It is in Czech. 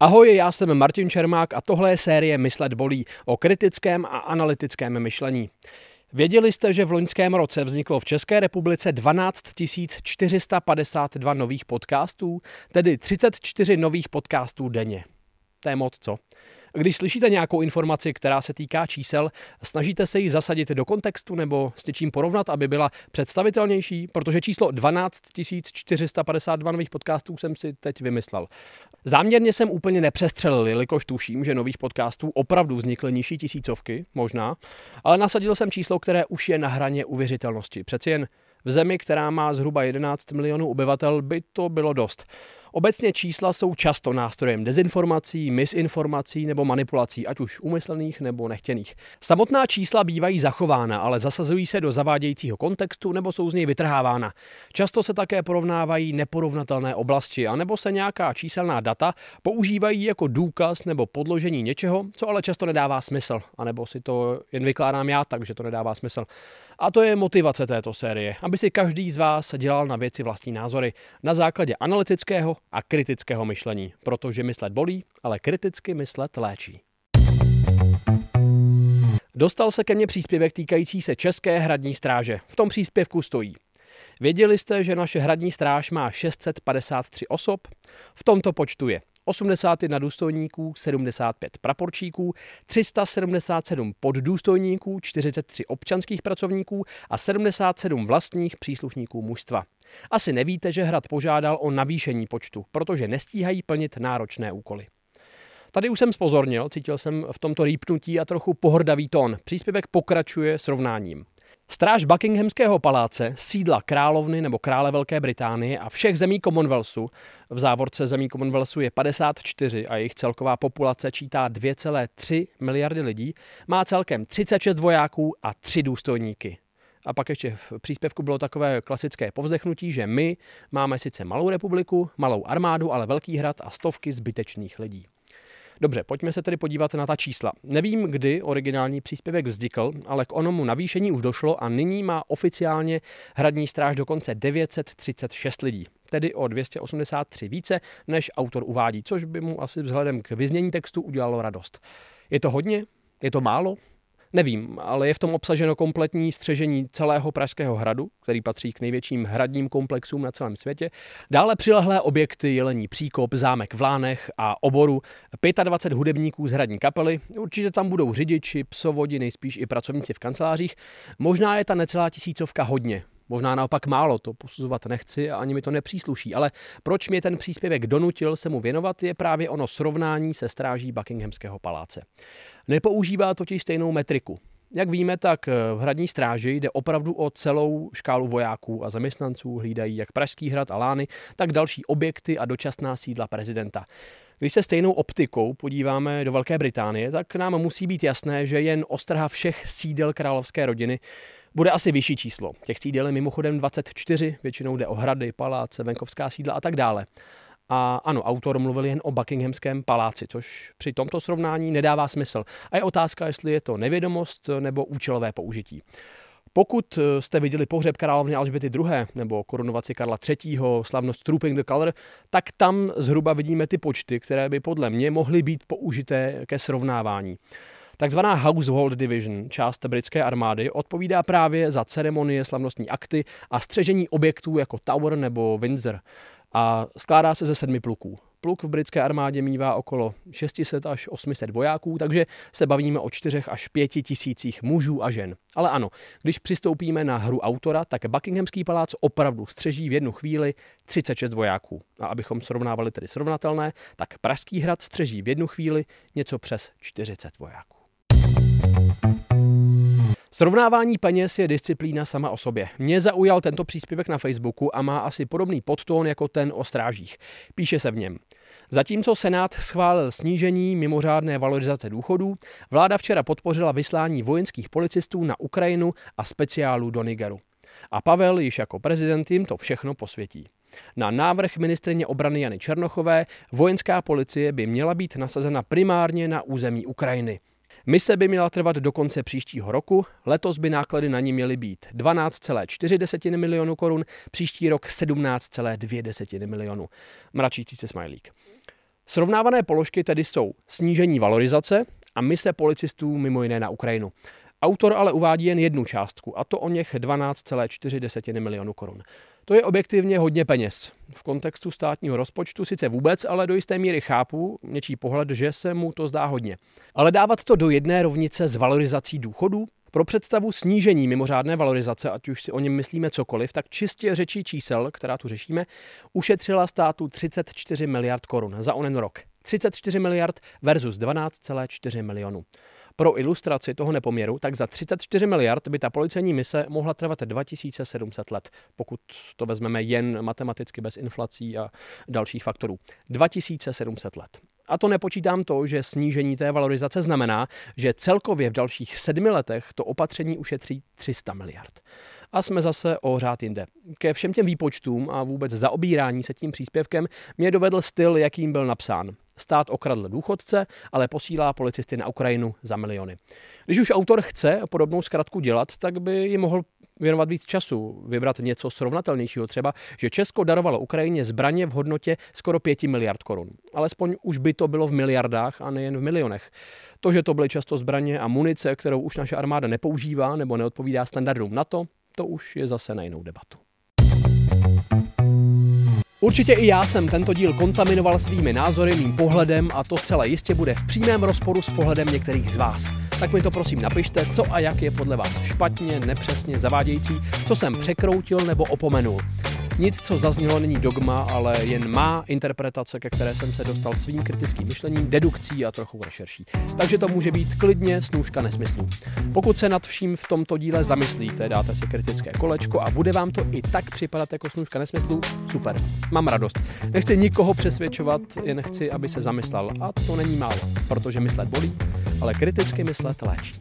Ahoj, já jsem Martin Čermák a tohle je série Myslet bolí o kritickém a analytickém myšlení. Věděli jste, že v loňském roce vzniklo v České republice 12 452 nových podcastů, tedy 34 nových podcastů denně. To je moc, co? Když slyšíte nějakou informaci, která se týká čísel, snažíte se ji zasadit do kontextu nebo s něčím porovnat, aby byla představitelnější, protože číslo 12 452 nových podcastů jsem si teď vymyslel. Záměrně jsem úplně nepřestřelil, jelikož tuším, že nových podcastů opravdu vznikly nižší tisícovky, možná, ale nasadil jsem číslo, které už je na hraně uvěřitelnosti. Přeci jen v zemi, která má zhruba 11 milionů obyvatel, by to bylo dost. Obecně čísla jsou často nástrojem dezinformací, misinformací nebo manipulací, ať už umyslných nebo nechtěných. Samotná čísla bývají zachována, ale zasazují se do zavádějícího kontextu nebo jsou z něj vytrhávána. Často se také porovnávají neporovnatelné oblasti, anebo se nějaká číselná data používají jako důkaz nebo podložení něčeho, co ale často nedává smysl, anebo si to jen vykládám já tak, že to nedává smysl. A to je motivace této série, aby si každý z vás dělal na věci vlastní názory na základě analytického a kritického myšlení, protože myslet bolí, ale kriticky myslet léčí. Dostal se ke mně příspěvek týkající se České hradní stráže. V tom příspěvku stojí. Věděli jste, že naše hradní stráž má 653 osob? V tomto počtu je 81 důstojníků, 75 praporčíků, 377 poddůstojníků, 43 občanských pracovníků a 77 vlastních příslušníků mužstva. Asi nevíte, že Hrad požádal o navýšení počtu, protože nestíhají plnit náročné úkoly. Tady už jsem spozornil, cítil jsem v tomto rýpnutí a trochu pohrdavý tón. Příspěvek pokračuje srovnáním. Stráž Buckinghamského paláce, sídla královny nebo krále Velké Británie a všech zemí Commonwealthu, v závorce zemí Commonwealthu je 54 a jejich celková populace čítá 2,3 miliardy lidí, má celkem 36 vojáků a 3 důstojníky. A pak ještě v příspěvku bylo takové klasické povzdechnutí, že my máme sice malou republiku, malou armádu, ale velký hrad a stovky zbytečných lidí. Dobře, pojďme se tedy podívat na ta čísla. Nevím, kdy originální příspěvek vznikl, ale k onomu navýšení už došlo a nyní má oficiálně hradní stráž dokonce 936 lidí, tedy o 283 více, než autor uvádí, což by mu asi vzhledem k vyznění textu udělalo radost. Je to hodně? Je to málo? Nevím, ale je v tom obsaženo kompletní střežení celého Pražského hradu, který patří k největším hradním komplexům na celém světě. Dále přilehlé objekty Jelení příkop, zámek v Lánech a oboru, 25 hudebníků z hradní kapely, určitě tam budou řidiči, psovodi, nejspíš i pracovníci v kancelářích. Možná je ta necelá tisícovka hodně, Možná naopak málo, to posuzovat nechci a ani mi to nepřísluší, ale proč mě ten příspěvek donutil se mu věnovat, je právě ono srovnání se stráží Buckinghamského paláce. Nepoužívá totiž stejnou metriku. Jak víme, tak v hradní stráži jde opravdu o celou škálu vojáků a zaměstnanců, hlídají jak Pražský hrad a Lány, tak další objekty a dočasná sídla prezidenta. Když se stejnou optikou podíváme do Velké Británie, tak nám musí být jasné, že jen ostrha všech sídel královské rodiny bude asi vyšší číslo. Těch sídel je mimochodem 24, většinou jde o hrady, paláce, venkovská sídla a tak dále. A ano, autor mluvil jen o Buckinghamském paláci, což při tomto srovnání nedává smysl. A je otázka, jestli je to nevědomost nebo účelové použití. Pokud jste viděli pohřeb královny Alžběty II. nebo korunovaci Karla III., slavnost Trooping the Color, tak tam zhruba vidíme ty počty, které by podle mě mohly být použité ke srovnávání. Takzvaná Household Division, část britské armády, odpovídá právě za ceremonie, slavnostní akty a střežení objektů jako Tower nebo Windsor a skládá se ze sedmi pluků. Pluk v britské armádě mívá okolo 600 až 800 vojáků, takže se bavíme o 4 až 5 tisících mužů a žen. Ale ano, když přistoupíme na hru autora, tak Buckinghamský palác opravdu střeží v jednu chvíli 36 vojáků. A abychom srovnávali tedy srovnatelné, tak Pražský hrad střeží v jednu chvíli něco přes 40 vojáků. Srovnávání peněz je disciplína sama o sobě. Mě zaujal tento příspěvek na Facebooku a má asi podobný podtón jako ten o strážích. Píše se v něm. Zatímco Senát schválil snížení mimořádné valorizace důchodů, vláda včera podpořila vyslání vojenských policistů na Ukrajinu a speciálu do Nigeru. A Pavel již jako prezident jim to všechno posvětí. Na návrh ministrině obrany Jany Černochové vojenská policie by měla být nasazena primárně na území Ukrajiny. Mise by měla trvat do konce příštího roku, letos by náklady na ní měly být 12,4 milionu korun, příští rok 17,2 milionu. Mračící se smajlík. Srovnávané položky tedy jsou snížení valorizace a mise policistů mimo jiné na Ukrajinu. Autor ale uvádí jen jednu částku, a to o něch 12,4 milionu korun. To je objektivně hodně peněz. V kontextu státního rozpočtu sice vůbec, ale do jisté míry chápu něčí pohled, že se mu to zdá hodně. Ale dávat to do jedné rovnice s valorizací důchodů? Pro představu snížení mimořádné valorizace, ať už si o něm myslíme cokoliv, tak čistě řečí čísel, která tu řešíme, ušetřila státu 34 miliard korun za onen rok. 34 miliard versus 12,4 milionů. Pro ilustraci toho nepoměru, tak za 34 miliard by ta policejní mise mohla trvat 2700 let, pokud to vezmeme jen matematicky bez inflací a dalších faktorů. 2700 let. A to nepočítám to, že snížení té valorizace znamená, že celkově v dalších sedmi letech to opatření ušetří 300 miliard. A jsme zase o řád jinde. Ke všem těm výpočtům a vůbec zaobírání se tím příspěvkem mě dovedl styl, jakým byl napsán. Stát okradl důchodce, ale posílá policisty na Ukrajinu za miliony. Když už autor chce podobnou zkratku dělat, tak by ji mohl věnovat víc času, vybrat něco srovnatelnějšího, třeba, že Česko darovalo Ukrajině zbraně v hodnotě skoro 5 miliard korun. Alespoň už by to bylo v miliardách a nejen v milionech. To, že to byly často zbraně a munice, kterou už naše armáda nepoužívá nebo neodpovídá standardům NATO, to už je zase na jinou debatu. Určitě i já jsem tento díl kontaminoval svými názory, mým pohledem a to zcela jistě bude v přímém rozporu s pohledem některých z vás. Tak mi to prosím napište, co a jak je podle vás špatně, nepřesně, zavádějící, co jsem překroutil nebo opomenul. Nic, co zaznělo, není dogma, ale jen má interpretace, ke které jsem se dostal svým kritickým myšlením, dedukcí a trochu rešerší. Takže to může být klidně snůžka nesmyslů. Pokud se nad vším v tomto díle zamyslíte, dáte si kritické kolečko a bude vám to i tak připadat jako snůžka nesmyslů, super. Mám radost. Nechci nikoho přesvědčovat, jen chci, aby se zamyslel. A to není málo, protože myslet bolí, ale kriticky myslet léčí.